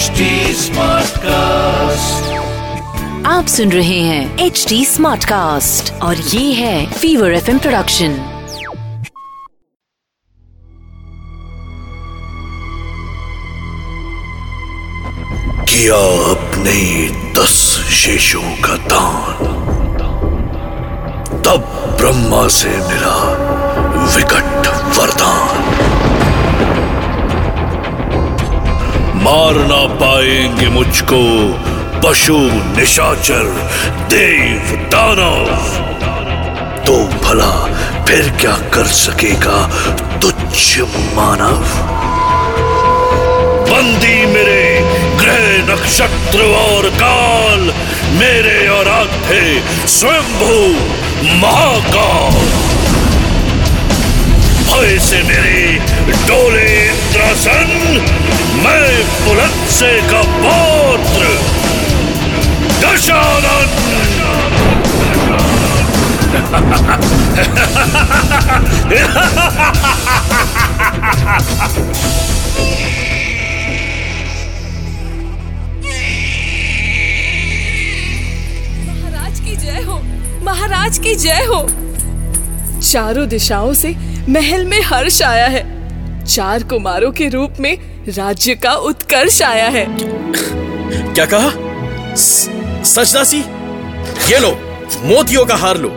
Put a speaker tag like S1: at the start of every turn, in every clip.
S1: HD cast
S2: आप सुन रहे हैं एच डी स्मार्ट कास्ट और ये है फीवर एफ़ प्रोडक्शन
S1: किया अपने दस शेषों का दान। तब ब्रह्मा से मिला विकट वरदान। मार ना पाएँगे मुझको पशु निशाचर देव दानव। तो भला फिर क्या कर सकेगा तुच्छ मानव? बंदी मेरे ग्रह नक्षत्र और काल, मेरे और थे स्वयंभू महाकाल। भय से मेरे डोले इंद्रासन मैं बुलंद से का पौत्र दशानन
S3: महाराज की जय हो, महाराज की जय हो। चारों दिशाओं से महल में हर्ष आया है। चार कुमारों के रूप में राज्य का उत्कर्ष आया है।
S4: क्या कहा? सचदासी? ये लो मोतियों का हार लो।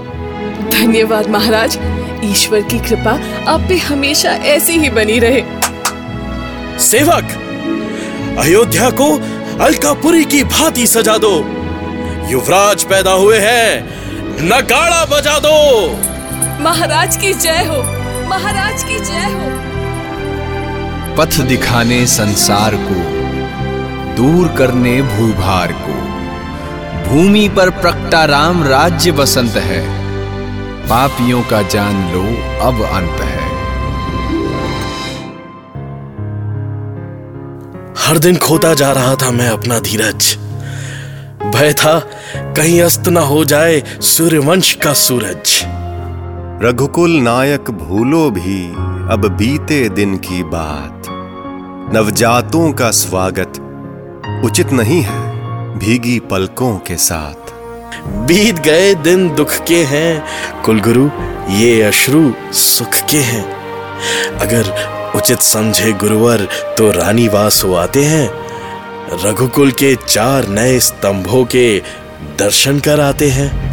S3: धन्यवाद महाराज ईश्वर की कृपा आप पे हमेशा ऐसी ही बनी रहे।
S4: सेवक अयोध्या को अलकापुरी की भांति सजा दो। युवराज पैदा हुए हैं नगाड़ा बजा दो।
S3: महाराज की जय हो महाराज की जय हो।
S5: पथ दिखाने संसार को दूर करने भूभार को। भूमि पर प्रकटा राम राज्य बसंत है। पापियों का जान लो अब अंत है।
S4: हर दिन खोता जा रहा था मैं अपना धीरज। भय था कहीं अस्त न हो जाए सूर्यवंश का सूरज।
S6: रघुकुल नायक भूलो भी अब बीते दिन की बात। नवजातों का स्वागत उचित नहीं है भीगी पलकों के साथ।
S4: बीत गए दिन दुख के हैं, कुलगुरु, ये अश्रु सुख के हैं। अगर उचित समझे गुरुवर तो रानीवास हो आते हैं। रघुकुल के चार नए स्तंभों के दर्शन कर आते हैं।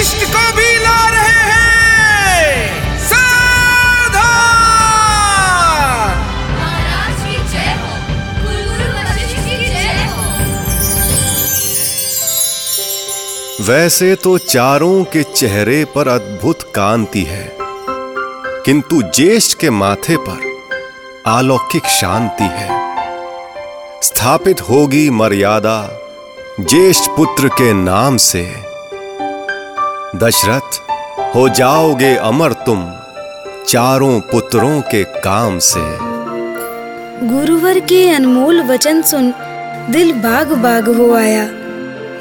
S7: वशिष्ठ को भी ला रहे हैं।
S8: हो।
S6: वैसे तो चारों के चेहरे पर अद्भुत कांति है किंतु ज्येष्ठ के माथे पर अलौकिक शांति है। स्थापित होगी मर्यादा ज्येष्ठ पुत्र के नाम से। दशरथ हो जाओगे अमर तुम चारों पुत्रों के काम से।
S9: गुरुवर के अनमोल वचन सुन दिल बाग बाग हो आया।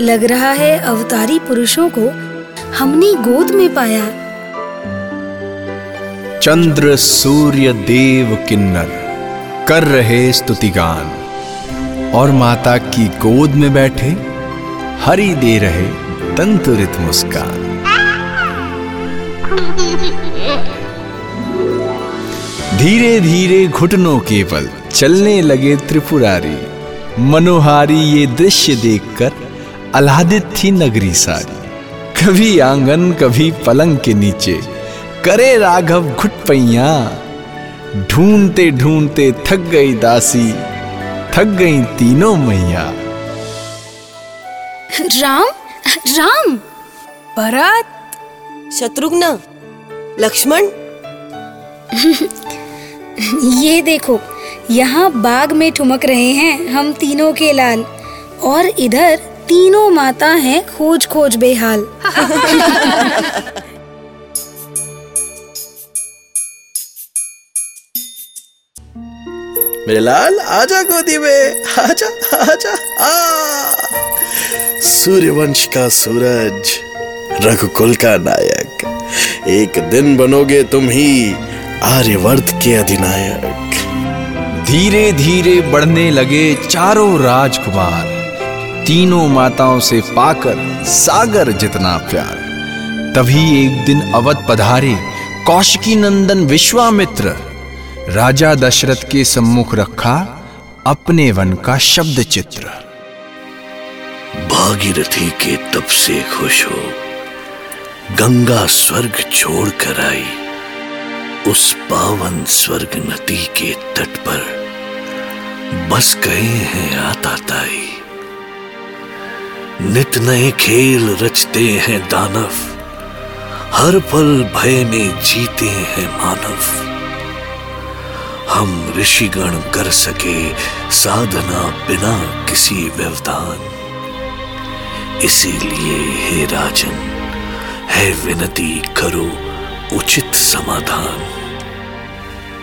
S9: लग रहा है अवतारी पुरुषों को हमने गोद में पाया।
S5: चंद्र सूर्य देव किन्नर कर रहे स्तुतिगान। और माता की गोद में बैठे हरि दे रहे तंतुरित मुस्कान। धीरे धीरे घुटनों के बल चलने लगे त्रिपुरारी। मनोहारी ये दृश्य देखकर आह्लादित थी नगरी सारी। कभी आँगन कभी पलंग के नीचे। करे राघव घुट पैया ढूंढते ढूंढते थक गई दासी थक गई तीनों मैया।
S9: राम राम।
S10: भरत शत्रुघ्न लक्ष्मण।
S9: ये देखो, यहाँ बाग में ठुमक रहे हैं हम तीनों के लाल, और इधर तीनों माता हैं खोज खोज बेहाल।
S4: मेरे लाल, आजा गोदी में। आजा आजा, आ। सूर्यवंश का सूरज, रघुकुल का नायक। एक दिन बनोगे तुम ही आर्यवर्त के अधिनायक।
S5: धीरे धीरे बढ़ने लगे चारों राजकुमार। तीनों माताओं से पाकर सागर जितना प्यार। तभी एक दिन अवध पधारे कौशिकी नंदन विश्वामित्र। राजा दशरथ के सम्मुख रखा अपने वन का शब्द चित्र।
S1: भागीरथी के तप से खुश हो गंगा स्वर्ग छोड़ कर आई। उस पावन स्वर्ग नदी के तट पर बस गए हैं आता ताई नित नए खेल रचते हैं दानव। हर पल भय में जीते हैं मानव। हम ऋषिगण कर सके साधना बिना किसी व्यवधान। इसीलिए हे राजन, है विनती करो उचित समाधान।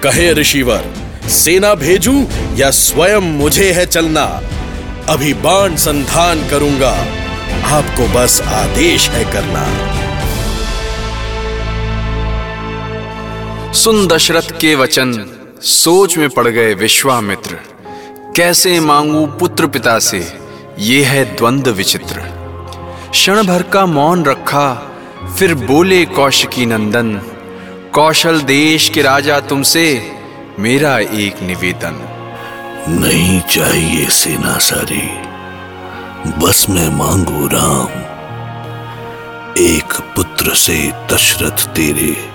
S4: कहे ऋषिवर, सेना भेजूं या स्वयं मुझे है चलना? अभी बाण संधान करूँगा, आपको बस आदेश है करना।
S5: सुन दशरथ के वचन, सोच में पड़ गए विश्वामित्र। कैसे मांगू पुत्र पिता से, ये है द्वंद्व विचित्र। क्षण भर का मौन रखा, फिर बोले कौशिकी नंदन कौशल देश के राजा तुमसे मेरा एक निवेदन।
S1: नहीं चाहिए सेना सारी। बस मैं मांगू राम। एक पुत्र से दशरथ तेरे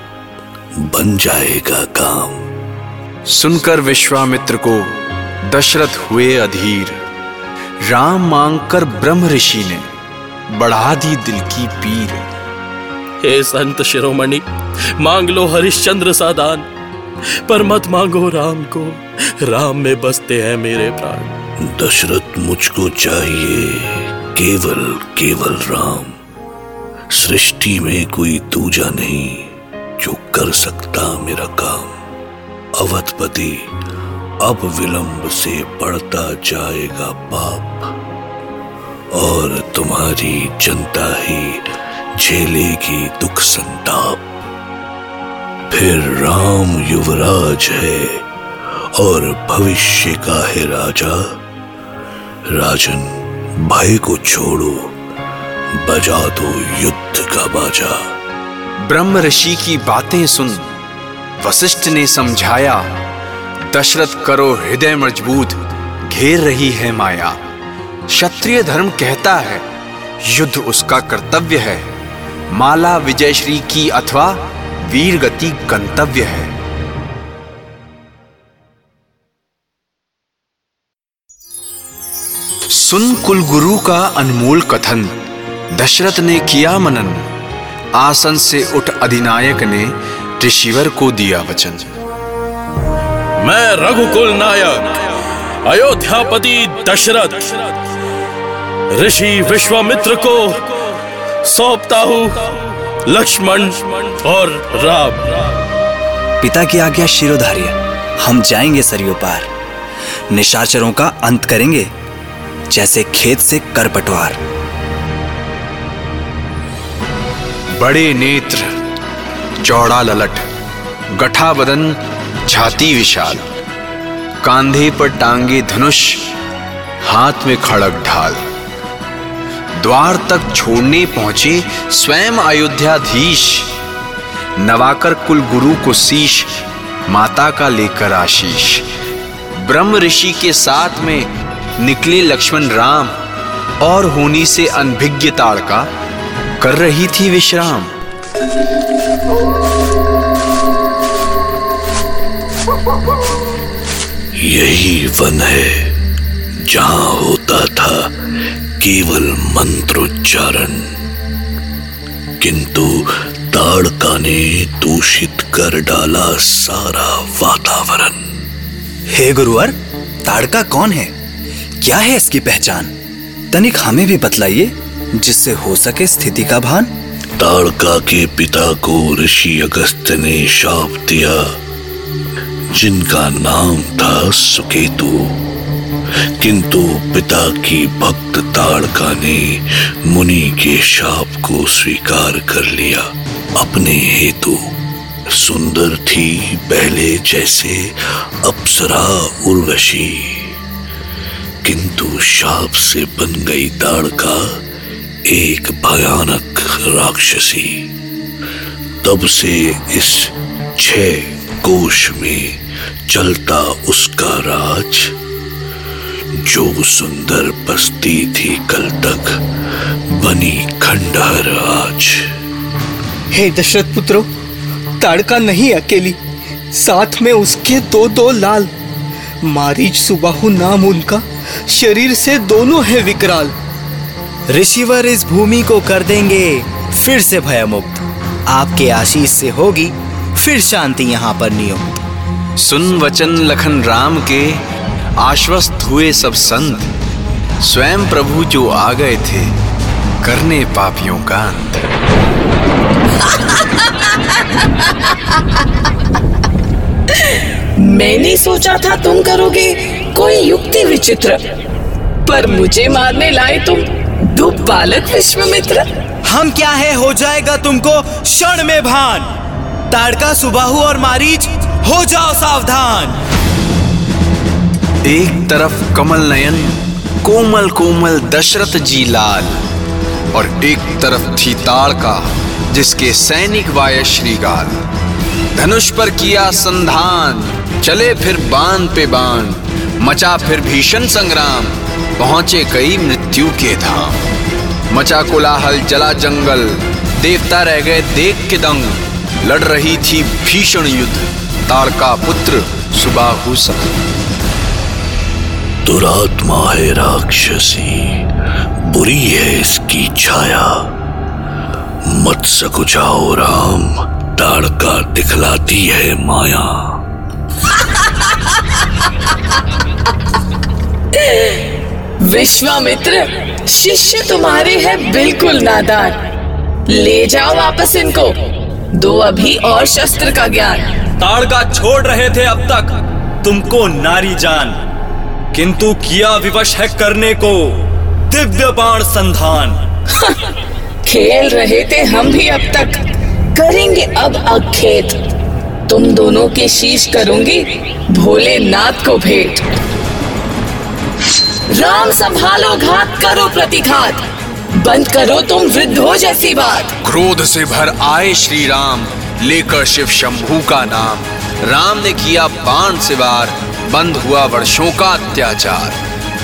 S1: बन जाएगा काम।
S5: सुनकर विश्वामित्र को दशरथ हुए अधीर। राम मांगकर ब्रह्म ऋषि ने बढ़ा दी दिल की पीर।
S4: हे संत शिरोमणि, मांग लो हरिश्चंद्र सादान। पर मत मांगो राम को, राम में बसते हैं मेरे प्राण।
S1: दशरथ, मुझको चाहिए केवल केवल राम। सृष्टि में कोई दूजा नहीं जो कर सकता मेरा काम। अवधपति, अब विलंब से बढ़ता जाएगा पाप। और तुम्हारी जनता ही झेलेगी दुख संताप फिर राम युवराज है और भविष्य का है राजा। राजन, भय को छोड़ो, बजा दो युद्ध का बाजा।
S5: ब्रह्म ऋषि की बातें सुन, वशिष्ठ ने समझाया, दशरथ करो हृदय मज़बूत, घेर रही है माया। क्षत्रिय धर्म कहता है, युद्ध उसका कर्तव्य है। माला विजयश्री की अथवा वीर गति गंतव्य है। सुन कुलगुरु का अनमोल कथन, दशरथ ने किया मनन। आसन से उठ अधिनायक ने ऋषिवर को दिया वचन।
S4: मैं रघुकुल नायक, अयोध्यापति दशरथ। ऋषि विश्वामित्र को सौंपता हूँ लक्ष्मण और राम।
S11: पिता की आज्ञा शिरोधार्य। हम जाएँगे सरयू पार। निशाचरों का अंत करेंगे जैसे खेत से कर पटवार।
S5: बड़े नेत्र चौड़ा ललट गठा बदन छाती विशाल। कांधे पर टांगे धनुष हाथ में खड़क ढाल। द्वार तक छोड़ने पहुँचे स्वयं अयोध्याधीश। नवाकर कुल गुरु को शीश, माता का लेकर आशीष। ब्रह्म ऋषि के साथ में निकले लक्ष्मण राम और होनी से अनभिज्ञ ताड़का कर रही थी विश्राम।
S1: यही वन है जहाँ होता था केवल मंत्रोच्चारण। किंतु ताड़का ने दूषित कर डाला सारा वातावरण।
S11: हे गुरुवर ताड़का कौन है? क्या है इसकी पहचान? तनिक हमें भी बतलाइए जिससे हो सके स्थिति का भान।
S1: ताड़का के पिता को ऋषि अगस्त ने शाप दिया जिनका नाम था सुकेतु। किंतु पिता की भक्त ताड़का ने मुनि के शाप को स्वीकार कर लिया। अपने हेतु सुंदर थी पहले जैसे अप्सरा उर्वशी। किंतु शाप से बन गई ताड़का एक भयानक राक्षसी। तब से इस छह कोश में चलता उसका राज जो सुंदर बस्ती थी कल तक बनी खंडहर आज।
S12: हे दशरथ पुत्रो ताड़का नहीं अकेली। साथ में उसके दो दो लाल मारीच सुबाहु नाम उनका शरीर से दोनों है विकराल।
S11: ऋषिवर इस भूमि को कर देंगे फिर से भयमुक्त। आपके आशीष से होगी फिर शांति यहाँ पर नियुक्त।
S5: सुन वचन लखन राम के आश्वस्त हुए सब संत स्वयं प्रभु जो आ गए थे करने पापियों का अंत।
S3: मैंने सोचा था तुम करोगे कोई युक्ति विचित्र पर मुझे मारने लाए तुम दो बालक विश्वमित्र।
S11: हम क्या है हो जाएगा तुमको क्षण में भान। ताड़का सुबाहु और मारीच हो जाओ सावधान।
S5: एक तरफ़ कमल नयन, कोमल कोमल दशरथ जी लाल, और एक तरफ़ थी ताड़का जिसके सैनिक वाय श्रीगाल। धनुष पर किया संधान, चले फिर बाण पे बाण, मचा फिर भीषण संग्राम, पहुँचे कई मृत्यु के धाम। मचा कोलाहल, जला जंगल, देवता रह गए देख के दंग। लड़ रही थी भीषण युद्ध ताड़का पुत्र सुबाहु संग
S1: दुरात्मा है राक्षसी। बुरी है इसकी छाया। मत सकुचाओ राम ताड़का दिखलाती है माया।
S3: विश्वामित्र शिष्य तुम्हारे हैं बिल्कुल नादान। ले जाओ वापस इनको। दो अभी और शस्त्र का ज्ञान।
S11: ताड़का छोड़ रहे थे अब तक। तुमको नारी जान। किंतु किया विवश है करने को दिव्य बाण संधान।
S3: खेल रहे थे हम भी अब तक। करेंगे अब अखेत तुम दोनों के शीश करूँगी भोलेनाथ को भेंट। राम संभालो घात करो प्रतिघात। बंद करो तुम वृद्धों जैसी बात।
S5: क्रोध से भर आए श्री राम लेकर शिव शंभू का नाम। राम ने किया बाण से वार बंद हुआ वर्षों का अत्याचार।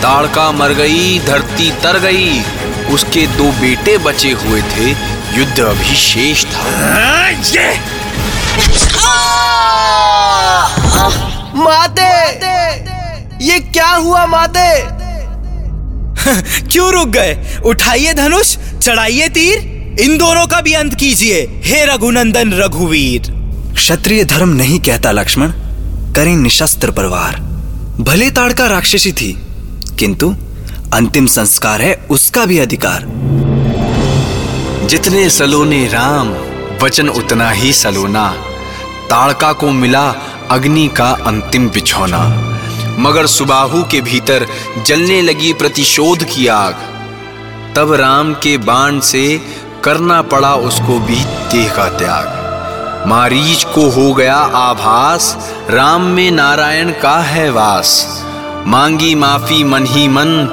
S5: ताड़का मर गई धरती तर गई। उसके दो बेटे बचे हुए थे। युद्ध अभी शेष था।
S11: ये! माते! ये क्या हुआ माते? क्यों रुक गए? उठाइए धनुष चढ़ाइए तीर। इन दोनों का भी अंत कीजिए। हे रघुनंदन रघुवीर। क्षत्रिय धर्म नहीं कहता लक्ष्मण। करें निशस्त्र परवार। भले ताड़का राक्षसी थी, किंतु अंतिम संस्कार है उसका भी अधिकार।
S5: जितने सलोने राम, वचन उतना ही सलोना। ताड़का को मिला अग्नि का अंतिम बिछौना। मगर सुबाहु के भीतर जलने लगी प्रतिशोध की आग। तब राम के बाण से करना पड़ा उसको भी देह का त्याग। मारीच को हो गया आभास, राम में नारायण का है वास। मांगी माफ़ी मन ही मन,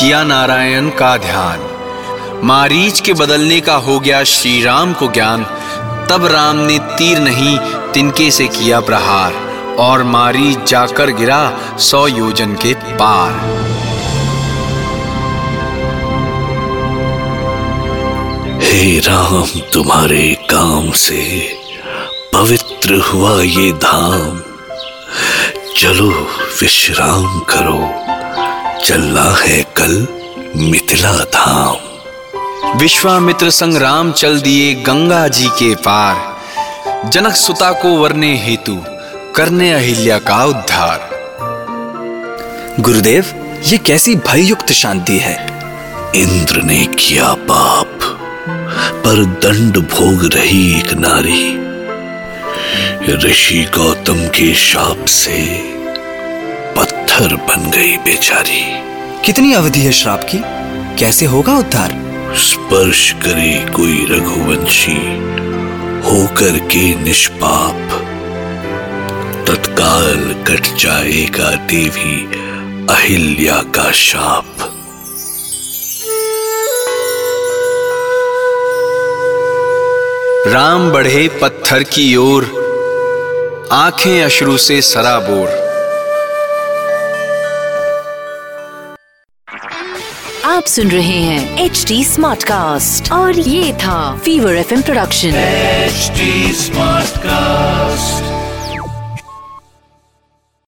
S5: किया नारायण का ध्यान। मारीच के बदलने का हो गया श्री राम को ज्ञान। तब राम ने तीर नहीं, तिनके से किया प्रहार। और मारीच जाकर गिरा सौ योजन के पार।
S1: हे राम, तुम्हारे काम से पवित्र हुआ ये धाम। चलो विश्राम करो। चलना है कल मिथिला धाम।
S5: विश्वामित्र संग राम चल दिए गंगा जी के पार। जनक सुता को वरने हेतु करने अहिल्या का उद्धार।
S11: गुरुदेव ये कैसी भययुक्त शांति है।
S1: इंद्र ने किया पाप पर दंड भोग रही एक नारी। ऋषि गौतम के शाप से पत्थर बन गई बेचारी।
S11: कितनी अवधि है श्राप की? कैसे होगा उद्धार?
S1: स्पर्श करे कोई रघुवंशी होकर के निष्पाप। तत्काल कट जाएगा देवी अहिल्या का शाप।
S5: राम बढ़े पत्थर की ओर। आँखें अश्रु से सराबोर
S2: आप सुन रहे हैं एच डी स्मार्ट कास्ट और ये था fever F production H
S1: smart cast